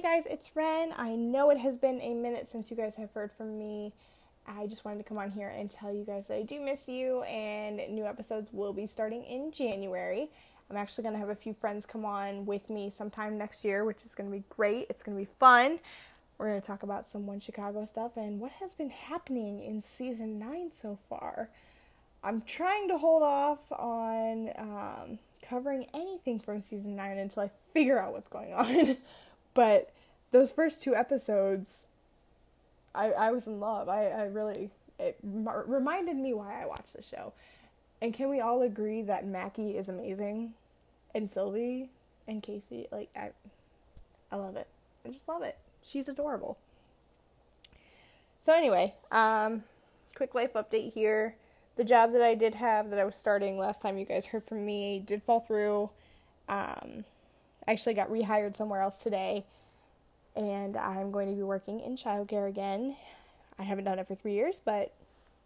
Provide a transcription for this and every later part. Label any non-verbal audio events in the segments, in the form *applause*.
guys, it's Ren. I know it has been a minute since you guys have heard from me. I just wanted to come on here and tell you guys that I do miss you, and new episodes will be starting in January. I'm actually going to have a few friends come on with me sometime next year, which is going to be great. It's going to be fun. We're going to talk about some One Chicago stuff and what has been happening in season 9 so far. I'm trying to hold off on um, covering anything from season 9 until I figure out what's going on. *laughs* but those first two episodes, I, I was in love. I, I really, it m- reminded me why I watched the show. And can we all agree that Mackey is amazing? And Sylvie and Casey, like, I, I love it. I just love it. She's adorable. So, anyway, um, quick life update here the job that I did have that I was starting last time you guys heard from me did fall through. Um, actually got rehired somewhere else today, and I'm going to be working in childcare again. I haven't done it for three years, but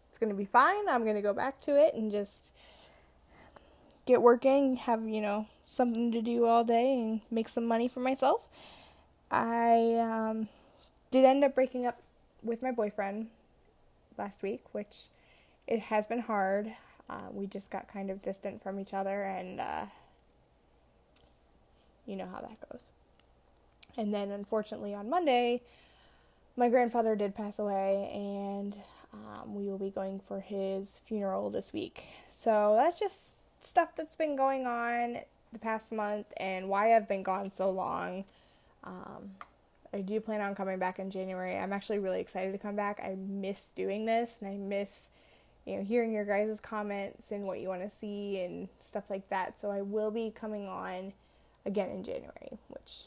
it's going to be fine. I'm going to go back to it and just get working, have, you know, something to do all day and make some money for myself. I um, did end up breaking up with my boyfriend last week, which it has been hard. Uh, we just got kind of distant from each other, and uh, you know how that goes. And then, unfortunately, on Monday, my grandfather did pass away, and um, we will be going for his funeral this week. So that's just stuff that's been going on the past month and why I've been gone so long. Um, I do plan on coming back in January. I'm actually really excited to come back. I miss doing this and I miss you know, hearing your guys' comments and what you want to see and stuff like that. So I will be coming on again in January, which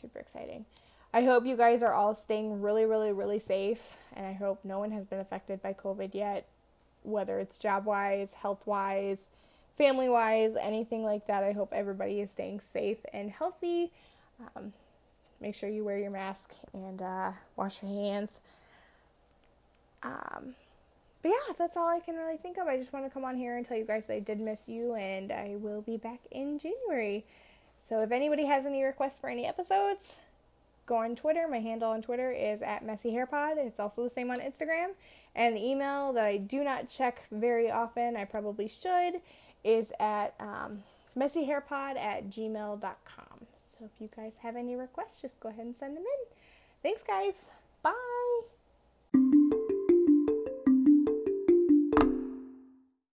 super exciting. I hope you guys are all staying really, really, really safe, and I hope no one has been affected by COVID yet, whether it's job wise, health wise, family wise, anything like that. I hope everybody is staying safe and healthy. Um, make sure you wear your mask and uh, wash your hands. Um, but yeah, that's all I can really think of. I just want to come on here and tell you guys I did miss you, and I will be back in January. So if anybody has any requests for any episodes, go on Twitter. My handle on Twitter is at messyhairpod. It's also the same on Instagram. And the email that I do not check very often, I probably should, is at um, messyhairpod at gmail.com. So if you guys have any requests, just go ahead and send them in. Thanks, guys. Bye.